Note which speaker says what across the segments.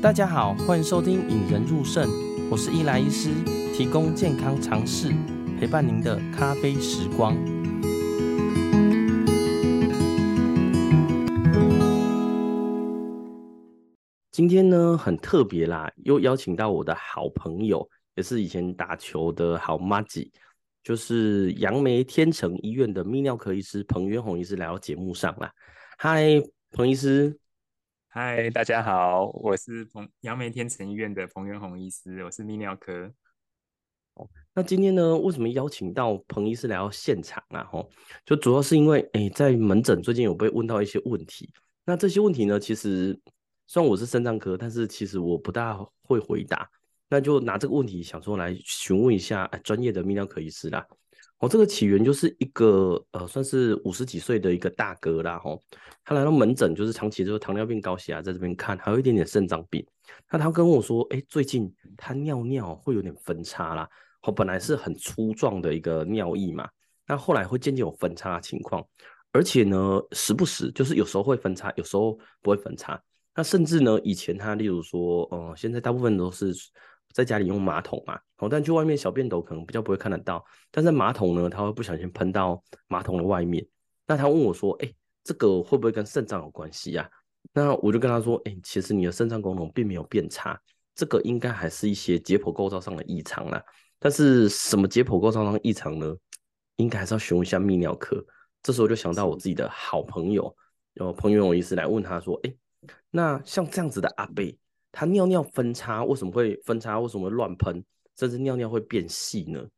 Speaker 1: 大家好，欢迎收听《引人入胜》，我是伊莱医师，提供健康常识，陪伴您的咖啡时光。今天呢，很特别啦，又邀请到我的好朋友，也是以前打球的好麻吉，就是杨梅天成医院的泌尿科医师彭渊弘医师来到节目上啦。嗨，彭医师。
Speaker 2: 嗨，大家好，我是彭杨梅天成医院的彭元宏医师，我是泌尿科。
Speaker 1: 那今天呢，为什么邀请到彭医师来到现场啊？吼，就主要是因为，哎、在门诊最近有被问到一些问题。那这些问题呢，其实虽然我是肾脏科，但是其实我不大会回答。那就拿这个问题想说来询问一下专业的泌尿科医师啦。哦，这个起源就是一个呃，算是五十几岁的一个大哥啦，吼，他来到门诊就是长期就是糖尿病、高血压在这边看，还有一点点肾脏病。那他跟我说，哎，最近他尿尿会有点分叉啦，哦，本来是很粗壮的一个尿液嘛，那后来会渐渐有分叉情况，而且呢，时不时就是有时候会分叉，有时候不会分叉。那甚至呢，以前他例如说，呃，现在大部分都是。在家里用马桶嘛，好，但去外面小便斗可能比较不会看得到，但是马桶呢，他会不小心喷到马桶的外面。那他问我说：“哎、欸，这个会不会跟肾脏有关系呀？”那我就跟他说：“哎、其实你的肾脏功能并没有变差，这个应该还是一些解剖构造上的异常啦。但是什么解剖构造上的异常呢？应该还是要询问一下泌尿科。这时候就想到我自己的好朋友，有彭渊弘医师来问他说：“哎、那像这样子的阿伯。”他尿尿分叉，为什么会分叉？为什么会乱喷？甚至尿尿会变细呢？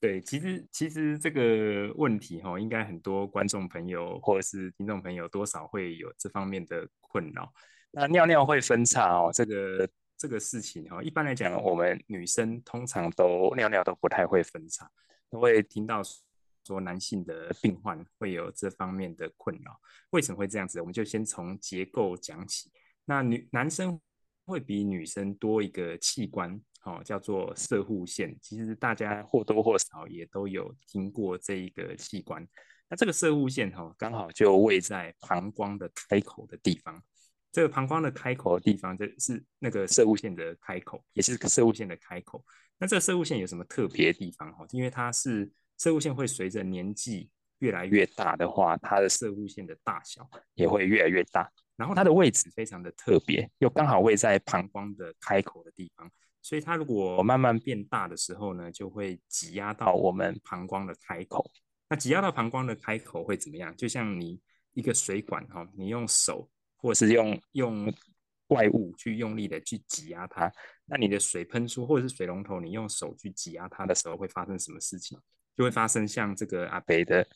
Speaker 2: 对，其实其实这个问题哈，应该很多观众朋友或者是听众朋友多少会有这方面的困扰。那尿尿会分叉哦，这个这个事情哈，一般来讲，我们女生通常都尿尿都不太会分叉，都会听到说男性的病患会有这方面的困扰。为什么会这样子？我们就先从结构讲起。那女男生会比女生多一个器官，哦，叫做摄护腺。其实大家或多或少也都有听过这一个器官。那这个摄护腺，哈，刚好就位在膀胱的开口的地方。这个膀胱的开口的地方，这是那个摄护腺的开口，也是摄护腺的开口。那这个摄护腺有什么特别的地方？哈，因为它是摄护腺会随着年纪越来越大的话，它的摄护腺的大小也会越来越大。然后它的位置非常的特别，又刚好位在膀胱的开口的地方，所以它如果慢慢变大的时候呢，就会挤压到我们膀胱的开口。那挤压到膀胱的开口会怎么样？就像你一个水管哈，你用手或是用用外物去用力的去挤压它，那你的水喷出，或者是水龙头你用手去挤压它的时候，会发生什么事情？就会发生像这个阿北的。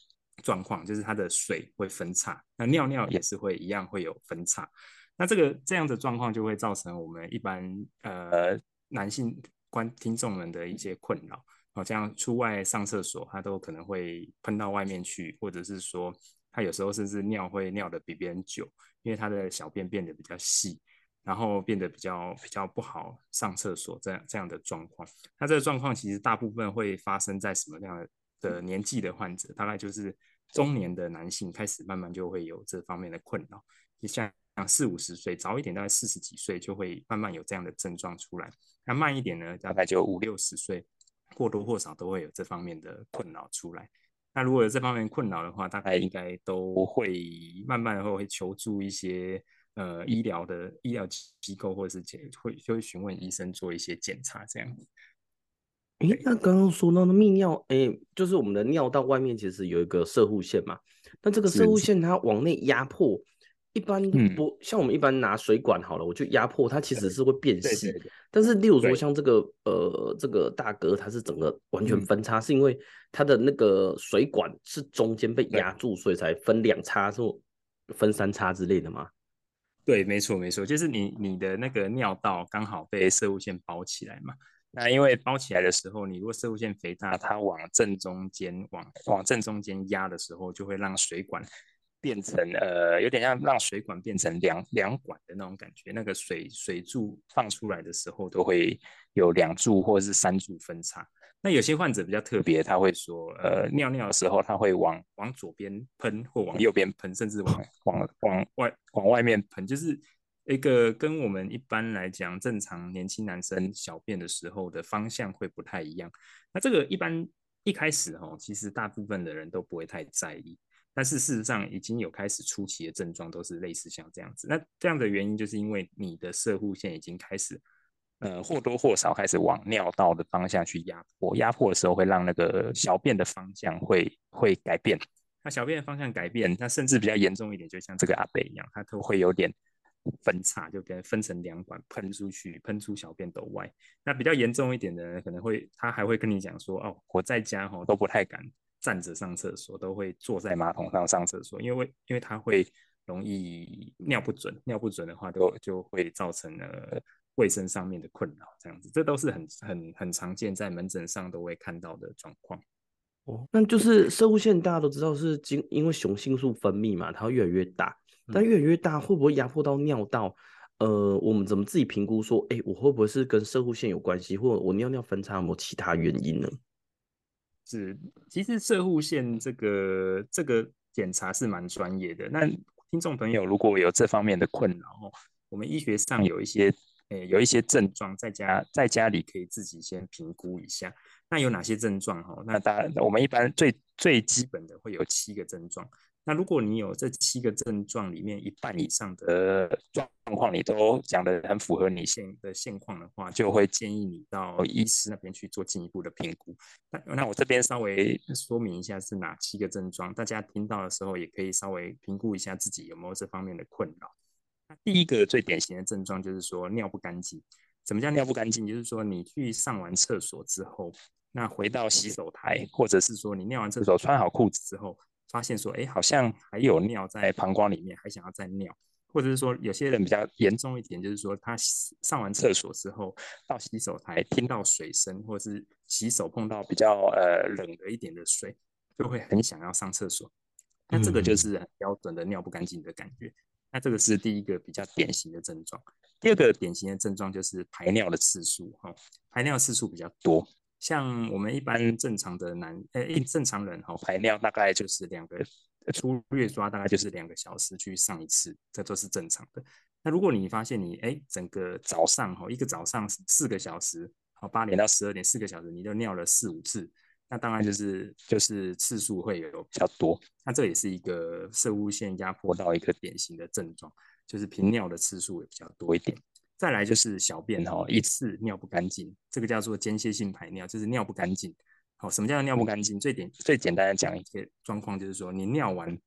Speaker 2: 状况就是它的水会分叉，那尿尿也是会一样会有分叉，那这个这样的状况就会造成我们一般呃男性观听众们的一些困扰，好像出外上厕所，他都可能会喷到外面去，或者是说他有时候甚至尿会尿的比别人久，因为他的小便变得比较细，然后变得比较比较不好上厕所这样这样的状况。那这个状况其实大部分会发生在什么样的？的年纪的患者，大概就是中年的男性开始慢慢就会有这方面的困扰，就像四五十岁，早一点大概四十几岁就会慢慢有这样的症状出来。那慢一点呢，大概就五六十岁，或多或少都会有这方面的困扰出来。那如果有这方面困扰的话，大概应该都会慢慢的会求助一些呃医疗的医疗机构，或者是会就会询问医生做一些检查这样子。
Speaker 1: 哎，那刚刚说到的泌尿，哎，就是我们的尿道外面其实有一个射护腺嘛。那这个射护腺它往内压迫，一般不、嗯、像我们一般拿水管好了，我就压迫它，其实是会变细。但是，例如说像这个呃这个大哥，它是整个完全分叉，是因为它的那个水管是中间被压住，所以才分两叉，是分三叉之类的吗？
Speaker 2: 对，没错没错，就是你你的那个尿道刚好被射护线包起来嘛。那因为包起来的时候，你如果摄护腺肥大，它往正中间往往正中间压的时候，就会让水管变成呃，有点像让水管变成两两管的那种感觉。那个水水柱放出来的时候，都会有两柱或者是三柱分叉。那有些患者比较特别，他会说，呃，尿尿的时候他会往往左边喷，或往右边喷，甚至往往往外往外面喷，就是。一个跟我们一般来讲正常年轻男生小便的时候的方向会不太一样。那这个一般一开始哈，其实大部分的人都不会太在意，但是事实上已经有开始初期的症状都是类似像这样子。那这样的原因就是因为你的射护腺已经开始，呃，或多或少开始往尿道的方向去压迫，压迫的时候会让那个小便的方向会会改变。那小便的方向改变，那甚至比较严重一点，就像这个阿贝一样，他都会有点。分叉就跟分成两管喷出去，喷出小便斗外。那比较严重一点的人，可能会他还会跟你讲说：“哦，我在家哈都不太敢站着上厕所，都会坐在马桶上上厕所，因为因为他会容易尿不准，尿不准的话就就会造成了卫生上面的困扰。这样子，这都是很很很常见，在门诊上都会看到的状况。
Speaker 1: 哦，那就是射物腺大家都知道是经因为雄性素分泌嘛，它会越来越大。但越来越大，会不会压迫到尿道？呃，我们怎么自己评估说，哎、欸，我会不会是跟射护腺有关系，或者我尿尿分叉有没有其他原因呢？
Speaker 2: 是，其实射护腺这个这个检查是蛮专业的。那听众朋友如果有这方面的困扰，我们医学上有一些，呃、欸，有一些症状，在家在家里可以自己先评估一下。那有哪些症状？哈，那当然，我们一般最最基本的会有七个症状。那如果你有这七个症状里面一半以上的状况，你都讲得很符合你现的现况的话，就会建议你到医师那边去做进一步的评估。那那我这边稍微说明一下是哪七个症状，大家听到的时候也可以稍微评估一下自己有没有这方面的困扰。那第一个最典型的症状就是说尿不干净。什么叫尿不干净？就是说你去上完厕所之后，那回到洗手台，或者是说你尿完厕所穿好裤子之后。发现说，哎，好像还有尿在膀胱里面，还想要再尿，或者是说，有些人比较严重一点，就是说他上完厕所之后到洗手台听到水声，或者是洗手碰到比较呃冷的一点的水，就会很想要上厕所。那这个就是很标准的尿不干净的感觉。那这个是第一个比较典型的症状。第二个典型的症状就是排尿的次数，哈，排尿次数比较多。像我们一般正常的男，呃、欸，正常人哈，排尿大概就是两个，粗略抓大概就是两个小时去上一次，这都是正常的。那如果你发现你，哎、欸，整个早上哈，一个早上四个小时，好，八点到十二点四个小时，你就尿了四五次，那当然就是就是次数会有比较多。那这也是一个摄护腺压迫到一个典型的症状，就是频尿的次数也比较多一点。再来就是小便哈，一次尿不干净，这个叫做间歇性排尿，就是尿不干净。好，什么叫尿不干净？最简最简单的讲一些状况，就是说你尿完，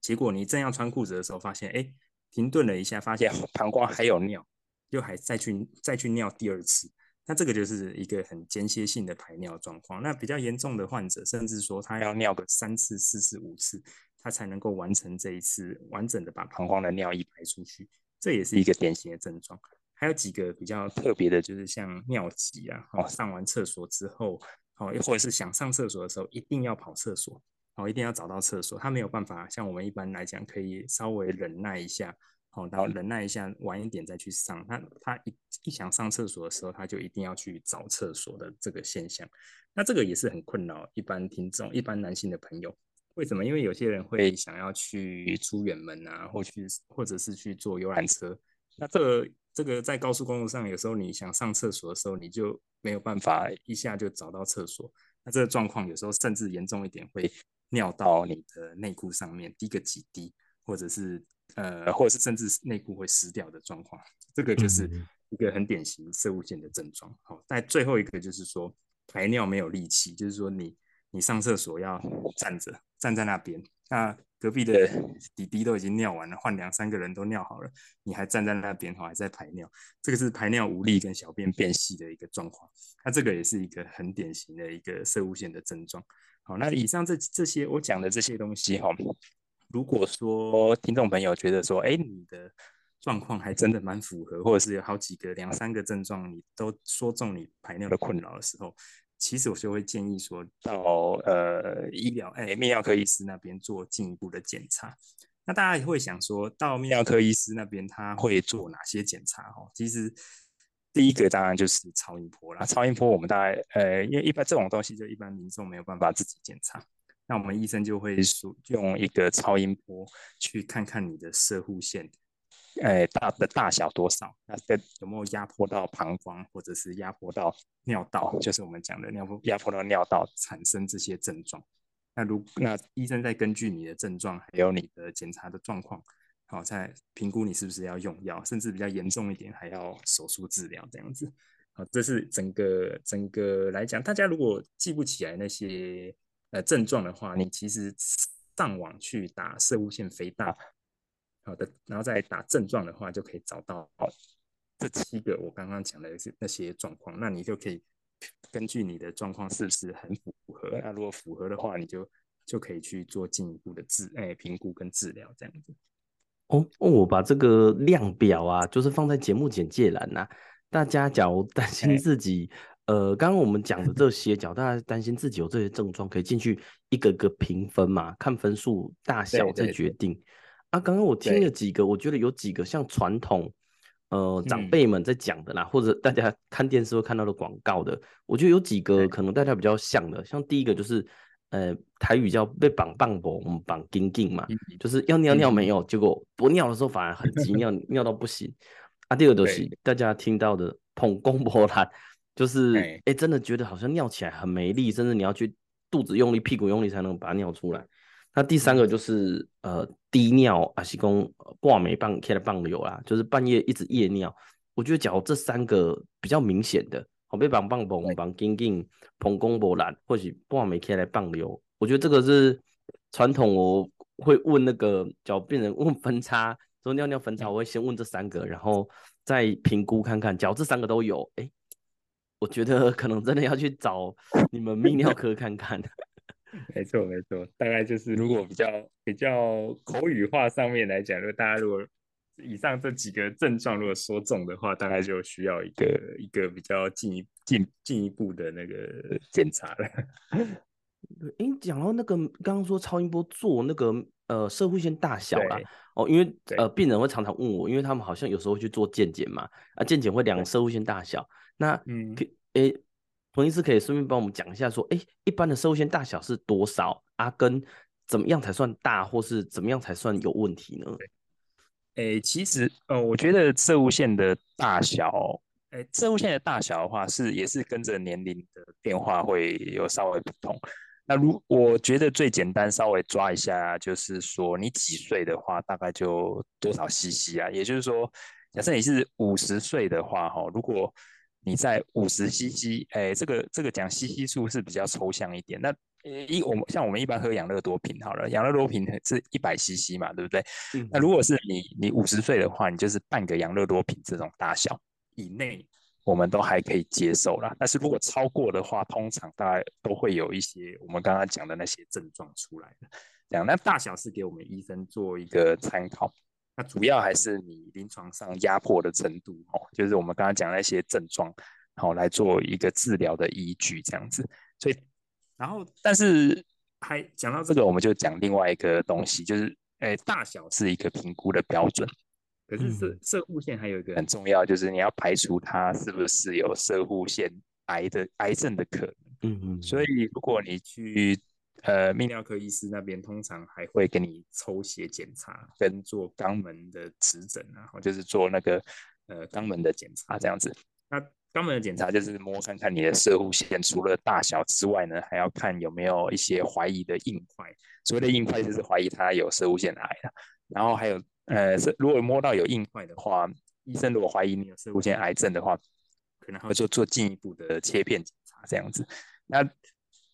Speaker 2: 结果你正要穿裤子的时候，发现哎，停顿了一下，发现膀胱还有尿，又还再去再去尿第二次，那这个就是一个很间歇性的排尿状况。那比较严重的患者，甚至说他要尿个三次、四次、五次，他才能够完成这一次完整的把膀胱的尿液排出去。这也是一个典型的症状，还有几个比较特别的，就是像尿急啊，哦，上完厕所之后，哦，或者是想上厕所的时候，一定要跑厕所，哦，一定要找到厕所，他没有办法像我们一般来讲，可以稍微忍耐一下，哦，然后忍耐一下，晚一点再去上。那他一一想上厕所的时候，他就一定要去找厕所的这个现象，那这个也是很困扰一般听众、一般男性的朋友。为什么？因为有些人会想要去出远门啊，或去，或者是去坐游览车。那这个这个在高速公路上，有时候你想上厕所的时候，你就没有办法一下就找到厕所。那这个状况有时候甚至严重一点，会尿到你的内裤上面，滴个几滴，或者是呃，或者是甚至内裤会湿掉的状况。这个就是一个很典型摄护腺的症状。好，但最后一个就是说排尿没有力气，就是说你。你上厕所要站着，站在那边。那隔壁的弟弟都已经尿完了，换两三个人都尿好了，你还站在那边，还在排尿，这个是排尿无力跟小便变细的一个状况。那这个也是一个很典型的一个摄护腺的症状。好，那以上这这些我讲的这些东西哈，如果说听众朋友觉得说，哎，你的状况还真的蛮符合，或者是有好几个两三个症状，你都说中你排尿的困扰的时候。其实我就会建议说到呃医疗哎泌尿科医师那边做进一步的检查。那大家也会想说到泌尿科医师那边他会做哪些检查？哦，其实第一个当然就是超音波啦。超音波我们大概呃因为一般这种东西就一般民众没有办法自己检查，那我们医生就会说用一个超音波去看看你的射护腺哎大的大小多少？那这有没有压迫到膀胱，或者是压迫到尿道？就是我们讲的尿压迫到尿道产生这些症状。那如那医生再根据你的症状，还有你的检查的状况，好，再评估你是不是要用药，甚至比较严重一点还要手术治疗这样子。好，这是整个整个来讲，大家如果记不起来那些呃症状的话，你其实上网去打射物腺肥大，好的，然后再打症状的话，就可以找到这七个我刚刚讲的那些状况，那你就可以。根据你的状况是不是很符合？那如果符合的话，你就就可以去做进一步的治哎评估跟治疗这样子。
Speaker 1: 哦哦，我把这个量表啊，就是放在节目简介栏呐。大家假如担心自己，欸、呃，刚刚我们讲的这些，假如大家担心自己有这些症状，可以进去一个个评分嘛，看分数大小再决定。啊，刚刚我听了几个，我觉得有几个像传统。呃，长辈们在讲的啦，嗯、或者大家看电视会看到的广告的，我觉得有几个可能大家比较像的，像第一个就是，呃，台语叫被绑棒脖，我们绑紧紧嘛，嗯、就是要尿尿没有，嗯、结果不尿的时候反而很急尿，尿到不行。啊，第二个就是大家听到的捧公婆啦，就是哎、欸，真的觉得好像尿起来很没力，甚至你要去肚子用力、屁股用力才能把它尿出来。那第三个就是呃低尿还是讲挂没棒开了棒流啦，就是半夜一直夜尿。我觉得假如这三个比较明显的，好被绑棒绑绑紧紧膀胱波澜，或许挂没开来棒流。我觉得这个是传统，我会问那个叫病人问分叉，说尿尿分叉，我会先问这三个，然后再评估看看。假如这三个都有，哎、欸，我觉得可能真的要去找你们泌尿科看看。
Speaker 2: 没错，没错，大概就是如果比较比较口语化上面来讲，如果大家如果以上这几个症状如果说中的话，大概就需要一个一个比较进一进进一步的那个检查了。
Speaker 1: 哎，讲到那个刚刚说超音波做那个呃射会线大小啦，哦，因为呃病人会常常问我，因为他们好像有时候会去做健检嘛，啊健检会量射会线大小，那嗯，诶。彭医师可以顺便帮我们讲一下，说，哎，一般的摄护腺大小是多少啊？跟怎么样才算大，或是怎么样才算有问题呢？
Speaker 2: 哎，其实，呃，我觉得摄护腺的大小，哎，摄护腺的大小的话，是也是跟着年龄的变化会有稍微不同。那如我觉得最简单，稍微抓一下，就是说你几岁的话，大概就多少 CC 啊？也就是说，假设你是五十岁的话，哈，如果你在五十 CC，哎，这个这个讲 CC 数是比较抽象一点。那一我们像我们一般喝养乐多瓶好了，养乐多瓶是一百 CC 嘛，对不对？嗯、那如果是你你五十岁的话，你就是半个养乐多瓶这种大小以内，我们都还可以接受啦。但是如果超过的话，通常大概都会有一些我们刚刚讲的那些症状出来的。这样，那大小是给我们医生做一个参考。那主要还是你临床上压迫的程度哦，就是我们刚刚讲那些症状，好来做一个治疗的依据这样子。所以，然后但是还讲到这个，我们就讲另外一个东西，就是诶大小是一个评估的标准，可是摄摄护腺还有一个很重要，就是你要排除它是不是有射护腺癌的癌症的可能。嗯嗯。所以如果你去。呃，泌尿科医师那边通常还会给你抽血检查，跟做肛门的指诊，然后就是做那个呃肛门的检查这样子。那肛门的检查就是摸看看你的射护腺，除了大小之外呢，还要看有没有一些怀疑的硬块。所谓的硬块就是怀疑它有射护腺癌了。然后还有呃，如果摸到有硬块的话，医生如果怀疑你有射护腺癌症的话，可能会做做进一步的切片检查这样子。那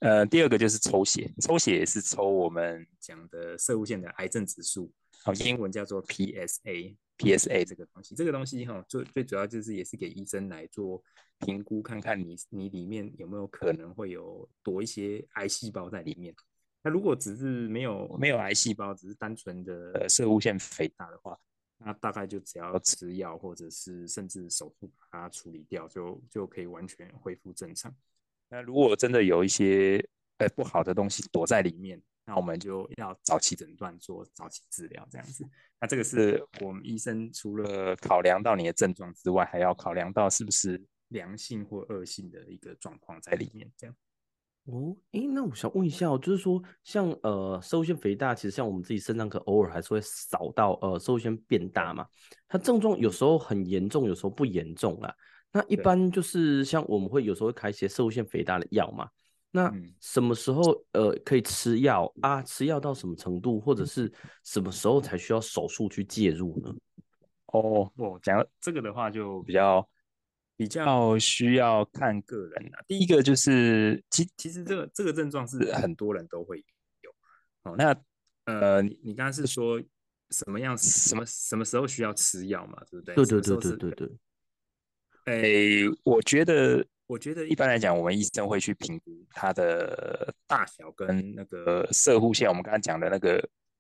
Speaker 2: 呃，第二个就是抽血，抽血也是抽我们讲的射物腺的癌症指数，好，英文叫做 PSA，PSA 这个东西，这个东西哈，最最主要就是也是给医生来做评估，看看你你里面有没有可能会有多一些癌细胞在里面。那如果只是没有没有癌细胞，只是单纯的射物腺肥大的话，那大概就只要吃药，或者是甚至手术把它处理掉，就就可以完全恢复正常。那如果真的有一些呃不好的东西躲在里面，那我们就要早期诊断，做早期治疗这样子。那这个是我们医生除了考量到你的症状之外，还要考量到是不是良性或恶性的一个状况在里面这样。
Speaker 1: 哦，哎，那我想问一下哦，就是说，像呃，摄护腺肥大，其实像我们自己肾脏科偶尔还是会扫到呃，摄护腺变大嘛，它症状有时候很严重，有时候不严重啦。那一般就是像我们会有时候会开一些摄护腺肥大的药嘛，那什么时候呃可以吃药啊？吃药到什么程度，或者是什么时候才需要手术去介入呢？
Speaker 2: 哦，我讲这个的话就比较。比较需要看个人啊。第一个就是，其其实这个这个症状是很多人都会有。哦，那呃，你你刚刚是说什么样什么什么时候需要吃药嘛？对不对？
Speaker 1: 对对对对对对。
Speaker 2: 诶，我觉得我觉得一般来讲，我们医生会去评估它的大小跟那个摄护线。我们刚刚讲的那个，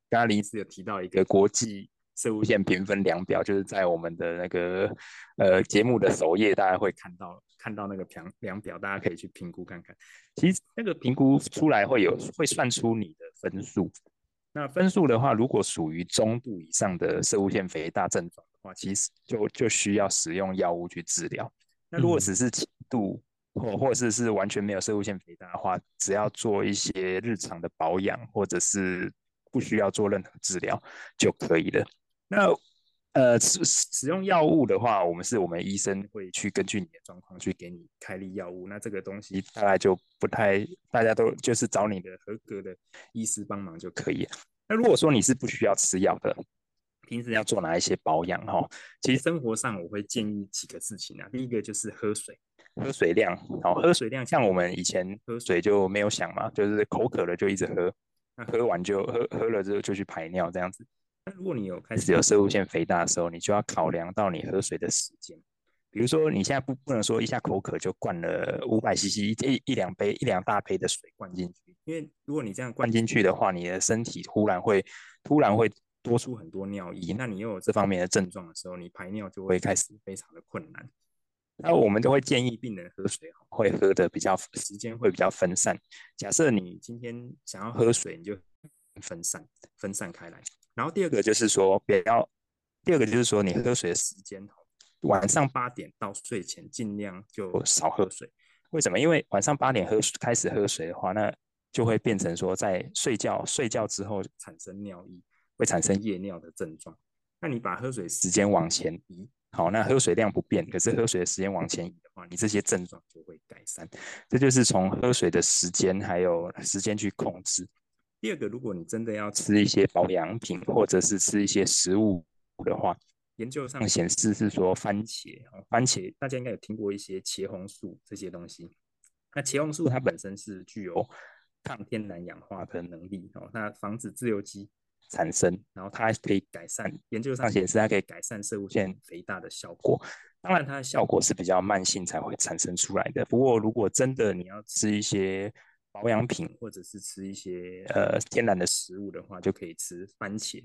Speaker 2: 刚刚林医师有提到一个国际。摄护线评分量表就是在我们的那个呃节目的首页，大家会看到看到那个量量表，大家可以去评估看看。其实那个评估出来会有会算出你的分数。那分数的话，如果属于中度以上的摄护线肥大症状话，其实就就需要使用药物去治疗。那如果只是轻度或或者是完全没有射物腺肥大的话，只要做一些日常的保养，或者是不需要做任何治疗就可以了。那呃，使使用药物的话，我们是我们医生会去根据你的状况去给你开立药物。那这个东西大概就不太，大家都就是找你的合格的医师帮忙就可以了。那如果说你是不需要吃药的，平时要做哪一些保养哈？其实生活上我会建议几个事情啊。第一个就是喝水，喝水量，好，喝水量。像我们以前喝水就没有想嘛，就是口渴了就一直喝，那喝完就喝，喝了之后就去排尿这样子。那如果你有开始有摄护腺肥大的时候，你就要考量到你喝水的时间。比如说，你现在不不能说一下口渴就灌了五百 CC 一一两杯一两大杯的水灌进去，因为如果你这样灌进去的话，你的身体忽然会突然会多出很多尿液，那你又有这方面的症状的时候，你排尿就会开始非常的困难。那我们都会建议病人喝水会喝的比较时间会比较分散。假设你今天想要喝水，你就分散分散开来。然后第二个就是说，不要。第二个就是说，你喝水的时间，晚上八点到睡前尽量就少喝水。为什么？因为晚上八点喝开始喝水的话，那就会变成说，在睡觉睡觉之后产生尿意，会产生夜尿的症状。那你把喝水时间往前移，好，那喝水量不变，可是喝水的时间往前移的话，你这些症状就会改善。这就是从喝水的时间还有时间去控制。第二个，如果你真的要吃一些保养品，或者是吃一些食物的话，研究上显示是说番茄，番茄大家应该有听过一些茄红素这些东西。那茄红素它本身是具有抗天然氧化的能力哦，那防止自由基产生，然后它还可以改善，研究上显示它可以改善射物腺肥大的效果。当然，它的效果是比较慢性才会产生出来的。不过，如果真的你要吃一些保养品或者是吃一些呃天然的食物的话，就可以吃番茄。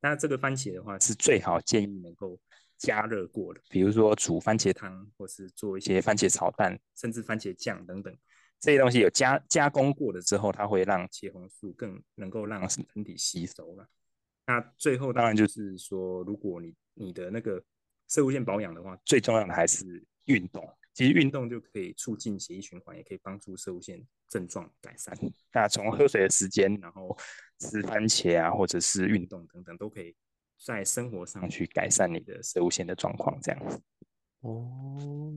Speaker 2: 那这个番茄的话，是最好建议能够加热过的，比如说煮番茄汤，或是做一些番茄炒蛋，甚至番茄酱等等这些东西有加加工过了之后，它会让茄红素更能够让身体吸收了。那最后当然就是说，如果你你的那个摄护腺保养的话，最重要的还是运动。其实运动就可以促进血液循环，也可以帮助摄护腺症状改善。那从喝水的时间，然后吃番茄啊，或者是运动等等，都可以在生活上去改善你的摄护腺的状况。这样子。
Speaker 1: 哦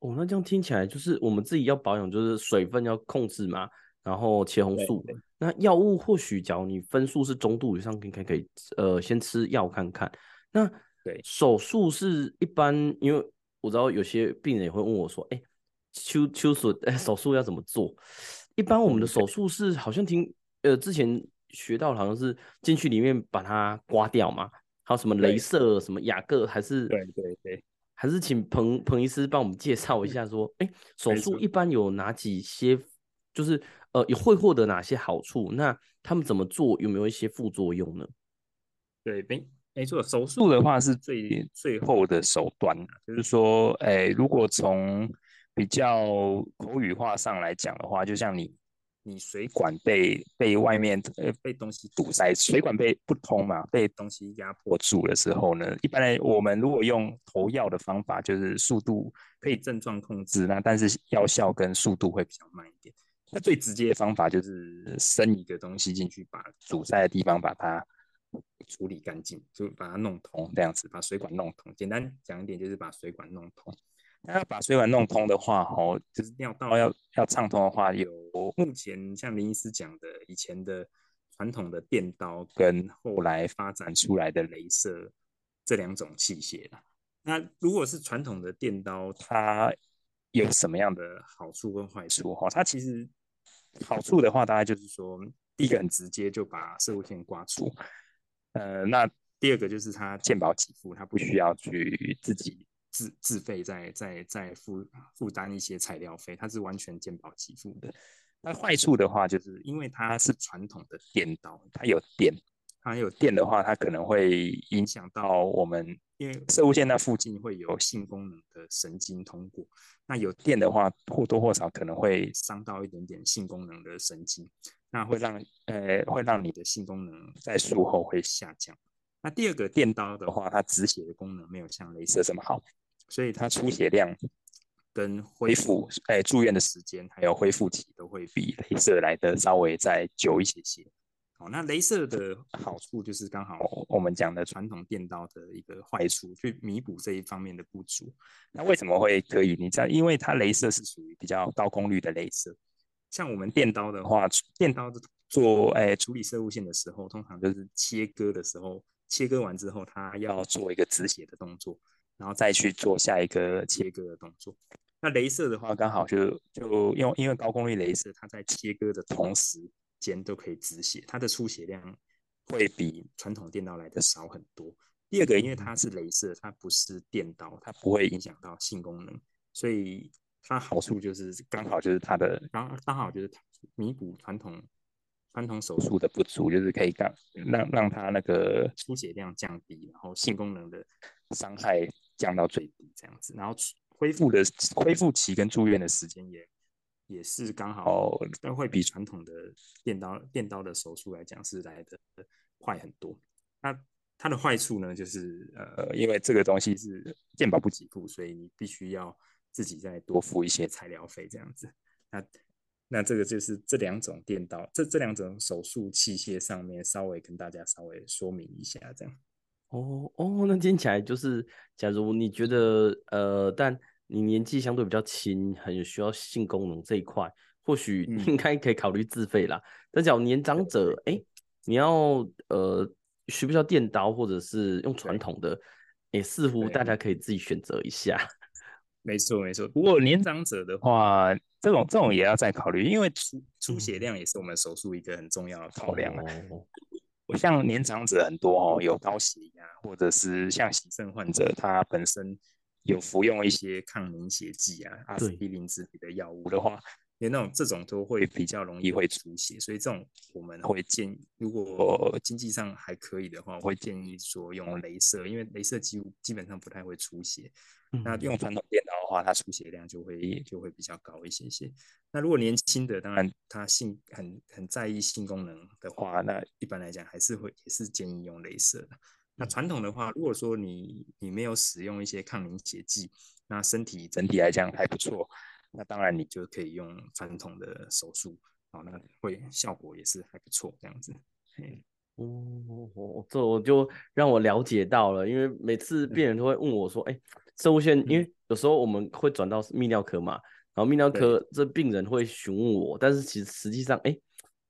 Speaker 1: 哦，那这样听起来就是我们自己要保养，就是水分要控制嘛，然后茄红素。那药物或许，假如你分数是中度以上，应该可以呃先吃药看看。那对手术是一般因为。我知道有些病人也会问我说：“哎、欸，手手术，哎，手术要怎么做？一般我们的手术是好像听呃之前学到好像是进去里面把它刮掉嘛，还有什么镭射、什么雅各，还是
Speaker 2: 对对对，
Speaker 1: 还是请彭彭医师帮我们介绍一下，说，哎、欸，手术一般有哪几些，就是呃也会获得哪些好处？那他们怎么做？有没有一些副作用呢？”
Speaker 2: 对，没错，手术的话是最最后的手段，就是说，哎，如果从比较口语化上来讲的话，就像你你水管被被外面呃被东西堵塞，水管被不通嘛，被东西压迫住的时候呢，一般来我们如果用投药的方法，就是速度可以症状控制，那但是药效跟速度会比较慢一点。那最直接的方法就是伸一个东西进去，把阻塞的地方把它处理干净，就把它弄通，这样子把水管弄通。简单讲一点，就是把水管弄通。那要把水管弄通的话，哦，就是尿道要要畅通的话，有目前像林医师讲的，以前的传统的电刀跟后来发展出来的镭射这两种器械。那如果是传统的电刀，它有什么样的好处跟坏处？哈，它其实好处的话，大概就是说，第一个很直接就把射物线刮出，呃，那第二个就是它健保给付，它不需要去自己自自费再再再负负担一些材料费，它是完全健保给付的。那坏处的话，就是因为它是传统的电刀，它有电。它有电的话，它可能会影响到我们，因为射物线那附近会有性功能的神经通过。那有电的话，或多或少可能会伤到一点点性功能的神经，那会让呃会让你的性功能在术后会下降。那第二个电刀的话，它止血的功能没有像镭射这么好，所以它出血量跟恢复哎住院的时间还有恢复期都会比镭射来的稍微再久一些些。哦，那镭射的 好处就是刚好我们讲的传统电刀的一个坏处，去弥补这一方面的不足。那为什么会可以？你知道，因为它镭射是属于比较高功率的镭射，像我们电刀的话，电刀做哎处理射物线的时候，通常就是切割的时候，切割完之后，它要做一个止血的动作，然后再去做下一个切割的动作。那镭射的话，刚好就就因为因为高功率镭射，它在切割的同时。间都可以止血，它的出血量会比传统电刀来的少很多。第二个，因为它是镭射，它不是电刀，它不会影响到性功能，所以它好处就是刚好就是它的刚刚好就是弥补传统传统手术的不足，就是可以让让让它那个出血量降低，然后性功能的伤害降到最低这样子，然后恢复的恢复期跟住院的时间也。也是刚好，但会比传统的电刀电刀的手术来讲是来的快很多。那它的坏处呢，就是呃，因为这个东西是健保不给付，所以你必须要自己再多付一些材料费这样子。那那这个就是这两种电刀，这这两种手术器械上面稍微跟大家稍微说明一下这样。
Speaker 1: 哦哦，那听起来就是，假如你觉得呃，但。你年纪相对比较轻，很需要性功能这一块，或许应该可以考虑自费啦。嗯、但假如年长者，哎、欸，你要呃需不需要电刀，或者是用传统的，也、欸，似乎大家可以自己选择一下。
Speaker 2: 没错没错，不过年长者的话，这种这种也要再考虑，因为出出血量也是我们手术一个很重要的考量啊。我、哦、像年长者很多哦，有高血压，或者是像洗肾患者，他本身。有服用一些抗凝血剂啊、阿司匹林之类的药物的话，有那种这种都会比较容易会出血，所以这种我们会建议，如果经济上还可以的话，我会建议说用镭射，因为镭射几乎基本上不太会出血。嗯、那用传统电脑的话，它出血量就会就会比较高一些些。那如果年轻的，当然他性很很在意性功能的话，那一般来讲还是会也是建议用镭射的。那传统的话，如果说你你没有使用一些抗凝血剂，那身体整体来讲还不错，那当然你就可以用传统的手术，好，那会效果也是还不错这样子。
Speaker 1: 哦，哦，这我就让我了解到了，因为每次病人都会问我说，哎、嗯，摄护腺，因为有时候我们会转到泌尿科嘛，然后泌尿科这病人会询问我，但是其实实际上，哎，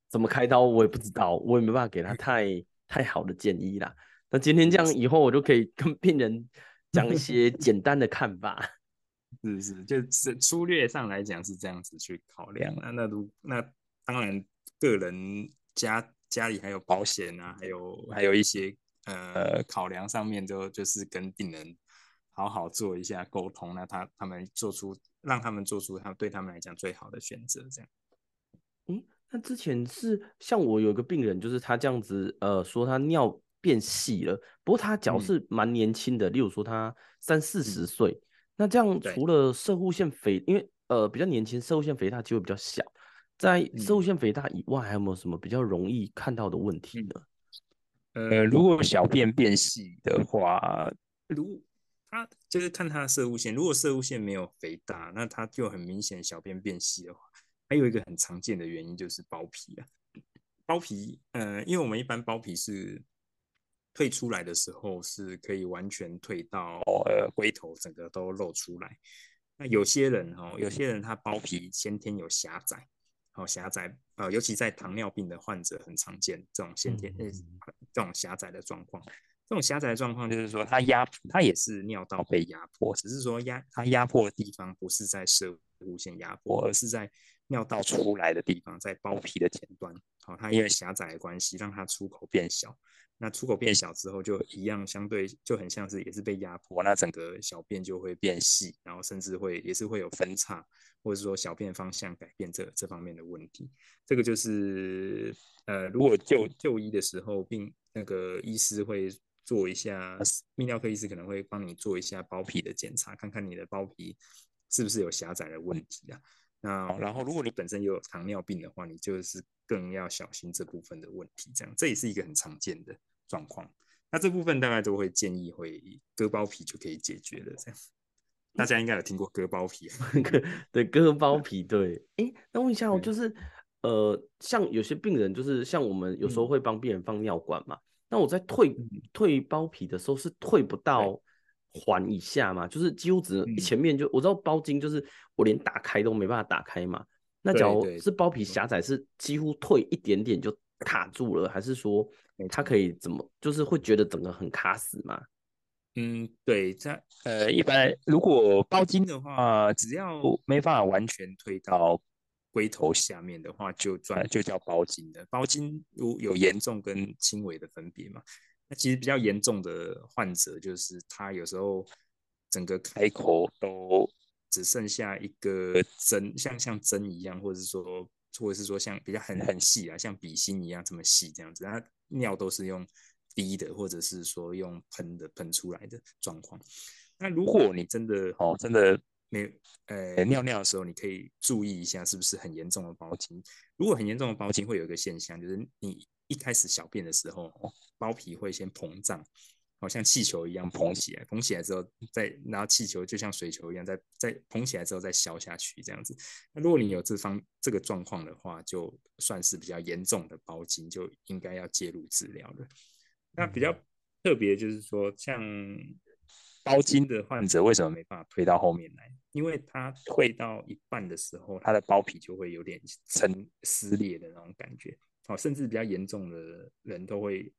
Speaker 1: 怎么开刀我也不知道，我也没办法给他太太好的建议啦。那今天这样以后，我就可以跟病人 讲一些简单的看法。
Speaker 2: 是是，就是粗略上来讲是这样子去考量啊。那如那当然，个人家家里还有保险啊，还有还有一些呃考量上面，就就是跟病人好好做一下沟通，那他他们做出让他们做出他对他们来讲最好的选择，这样。
Speaker 1: 嗯，那之前是像我有一个病人，就是他这样子呃说他尿。变细了，不过他脚是蛮年轻的，嗯、例如说他三四十岁，嗯、那这样除了射护腺肥，因为呃比较年轻，射护腺肥大机会比较小，在射护腺肥大以外，还有没有什么比较容易看到的问题呢？
Speaker 2: 呃，如果小便变细的话，如他就是看他的射物线，如果射物线没有肥大，那他就很明显小便变细的话，还有一个很常见的原因就是包皮啊，包皮，呃，因为我们一般包皮是退出来的时候是可以完全退到呃龟头整个都露出来。那有些人哦，有些人他包皮先天有狭窄，哦狭窄，呃，尤其在糖尿病的患者很常见这种先天呃这种狭窄的状况。这种狭窄的状况就是说，它压它也是尿道被压迫，只是说压它压迫的地方不是在摄护腺压迫，而是在尿道出来的地方，在包皮的前端。好，它因为狭窄的关系，让它出口变小。那出口变小之后，就一样相对就很像是也是被压迫，那整个小便就会变细，然后甚至会也是会有分叉，或者说小便方向改变这这方面的问题。这个就是呃，如果就就医的时候，病那个医师会。做一下泌尿科医师可能会帮你做一下包皮的检查，看看你的包皮是不是有狭窄的问题啊。那然后如果你本身有糖尿病的话，你就是更要小心这部分的问题。这样这也是一个很常见的状况。那这部分大概都会建议会割包皮就可以解决了。这样大家应该有听过割包皮，
Speaker 1: 对，割包皮对。哎，那问一下，就是呃，像有些病人就是像我们有时候会帮病人放尿管嘛。那我在退退包皮的时候是退不到环以下嘛？就是几乎只能前面就我知道包茎就是我连打开都没办法打开嘛。那假如是包皮狭窄，是几乎退一点点就卡住了，还是说它可以怎么就是会觉得整个很卡死嘛？
Speaker 2: 嗯，对，在呃一般如果包茎的话，只要没办法完全退到。龟头下面的话就转就叫包茎的，包茎有有严重跟轻微的分别嘛？那其实比较严重的患者就是他有时候整个开口都只剩下一个针，像像针一样，或者是说或者是说像比较很很细啊，像笔芯一样这么细这样子，他尿都是用滴的，或者是说用喷的喷出来的状况。那如果你真的哦，真的。没，呃，尿尿的时候你可以注意一下，是不是很严重的包茎？如果很严重的包茎，会有一个现象，就是你一开始小便的时候，包皮会先膨胀，好像气球一样膨起来，膨起来之后再，然后气球就像水球一样，再再膨起来之后再消下去，这样子。那如果你有这方这个状况的话，就算是比较严重的包茎，就应该要介入治疗了。那比较特别就是说，像。包茎的患者为什么没办法推到后面来？因为他推到一半的时候，他的包皮就会有点撑撕裂的那种感觉。哦，甚至比较严重的人都会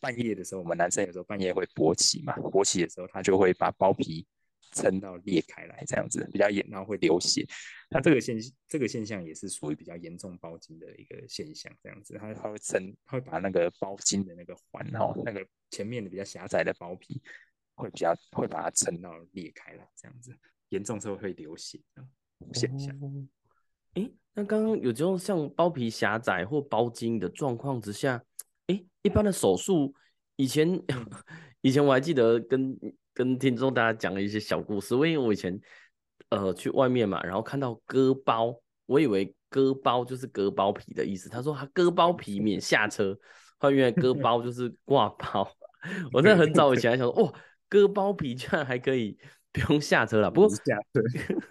Speaker 2: 半夜的时候，我们男生有时候半夜会勃起嘛，勃起的时候他就会把包皮撑到裂开来，这样子比较严，然后会流血。那这个现这个现象也是属于比较严重包茎的一个现象，这样子，他他会撑，他会把那个包茎的那个环，哦那个前面的比较狭窄的包皮。会比较会把它撑到裂开来，这样子严重时候会流血的现象。
Speaker 1: 哎、哦，那刚刚有这种像包皮狭窄或包茎的状况之下，哎，一般的手术，以前、嗯、以前我还记得跟跟听众大家讲了一些小故事，因为我以前呃去外面嘛，然后看到割包，我以为割包就是割包皮的意思，他说他割包皮免下车，后来原来割包就是挂包，我真的很早以前还想说，哇。割包皮居然还可以不用下车了，不过下车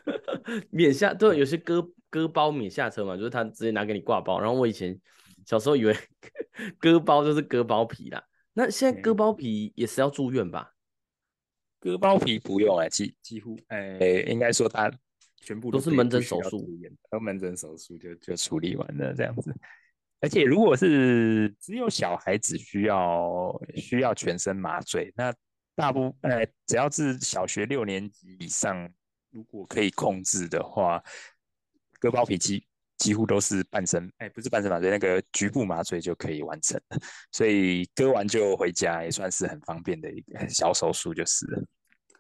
Speaker 1: 免下对，有些割割包免下车嘛，就是他直接拿给你挂包。然后我以前小时候以为 割包就是割包皮啦，那现在割包皮也是要住院吧？
Speaker 2: 割包皮不用哎、欸，几几乎哎、欸，应该说他全部都，
Speaker 1: 都是门诊手术，
Speaker 2: 都门诊手术就就处理完了这样子。而且如果是只有小孩子需要需要全身麻醉，那大部分呃，只要是小学六年级以上，如果可以控制的话，割包皮几几乎都是半身，哎，不是半身麻醉，那个局部麻醉就可以完成了。所以割完就回家，也算是很方便的一个小手术，就是了。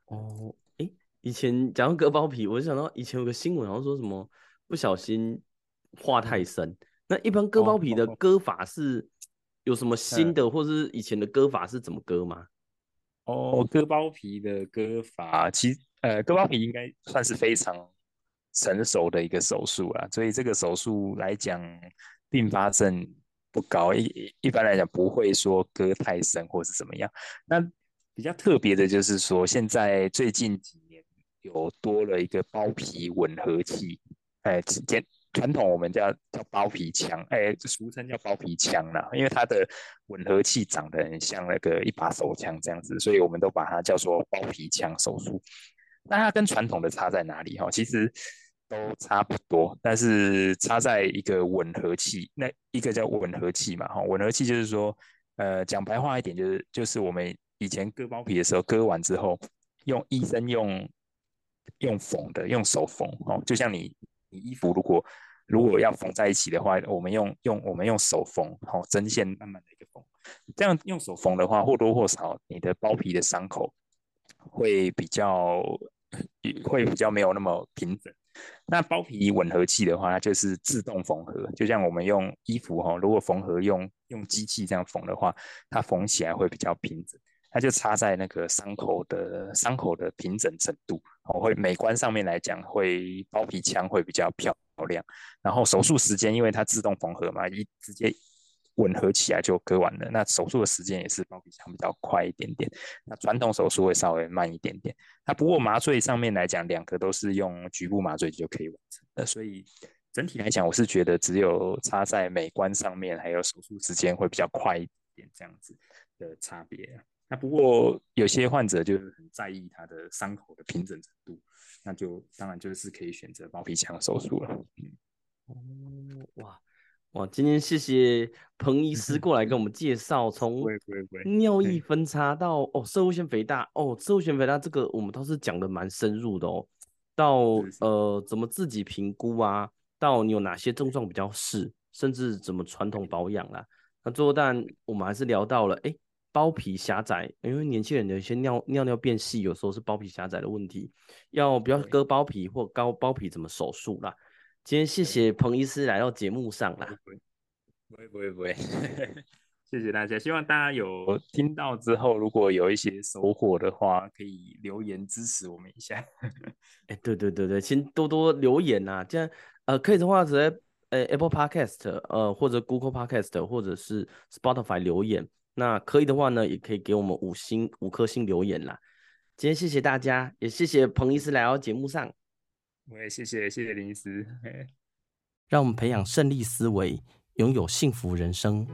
Speaker 1: 哦，哎，以前讲到割包皮，我就想到以前有个新闻，好像说什么不小心画太深。那一般割包皮的割法是有什么新的，或是以前的割法是怎么割吗？
Speaker 2: 哦，割包皮的割法，其实呃，割包皮应该算是非常成熟的一个手术啦，所以这个手术来讲，并发症不高，一一般来讲不会说割太深或是怎么样。那比较特别的就是说，现在最近几年有多了一个包皮吻合器，哎，简传统我们叫叫包皮枪，哎，俗称叫包皮枪啦，因为它的吻合器长得很像那个一把手枪这样子，所以我们都把它叫做包皮枪手术。那它跟传统的差在哪里？哈，其实都差不多，但是差在一个吻合器，那一个叫吻合器嘛，哈，吻合器就是说，呃，讲白话一点就是就是我们以前割包皮的时候，割完之后，用医生用用缝的，用手缝哦，就像你你衣服如果如果要缝在一起的话，我们用用我们用手缝，好针线慢慢的一个缝，这样用手缝的话，或多或少你的包皮的伤口会比较会比较没有那么平整。那包皮吻合器的话，它就是自动缝合，就像我们用衣服哈，如果缝合用用机器这样缝的话，它缝起来会比较平整。它就差在那个伤口的伤口的平整程度，哦，会美观上面来讲，会包皮腔会比较漂亮。然后手术时间，因为它自动缝合嘛，一直接吻合起来就割完了。那手术的时间也是包皮枪比较快一点点。那传统手术会稍微慢一点点。那不过麻醉上面来讲，两个都是用局部麻醉就可以完成那。所以整体来讲，我是觉得只有差在美观上面，还有手术时间会比较快一点这样子的差别。那不过有些患者就是很在意他的伤口的平整程度，那就当然就是可以选择包皮枪手术了。
Speaker 1: 哦，哇哇，今天谢谢彭医师过来跟我们介绍，从尿液分叉到哦，摄护腺肥大哦，摄护腺肥大这个我们倒是讲的蛮深入的哦，到呃怎么自己评估啊，到你有哪些症状比较适，甚至怎么传统保养啦。那最后当然我们还是聊到了哎。包皮狭窄，因为年轻人有一些尿尿尿变细，有时候是包皮狭窄的问题，要不要割包皮或高包皮怎么手术啦？今天谢谢彭医师来到节目上啦，
Speaker 2: 不会不会不会，谢谢大家，希望大家有听到之后，如果有一些收获的话，可以留言支持我们一下。
Speaker 1: 哎，对对对对，请多多留言呐、啊，这样呃可以的话，直接呃 Apple Podcast 呃或者 Google Podcast 或者是 Spotify 留言。那可以的话呢，也可以给我们五星五颗星留言啦。今天谢谢大家，也谢谢彭医师来到节目上。
Speaker 2: 我也谢谢谢谢林医师，
Speaker 1: 让我们培养胜利思维，拥有幸福人生。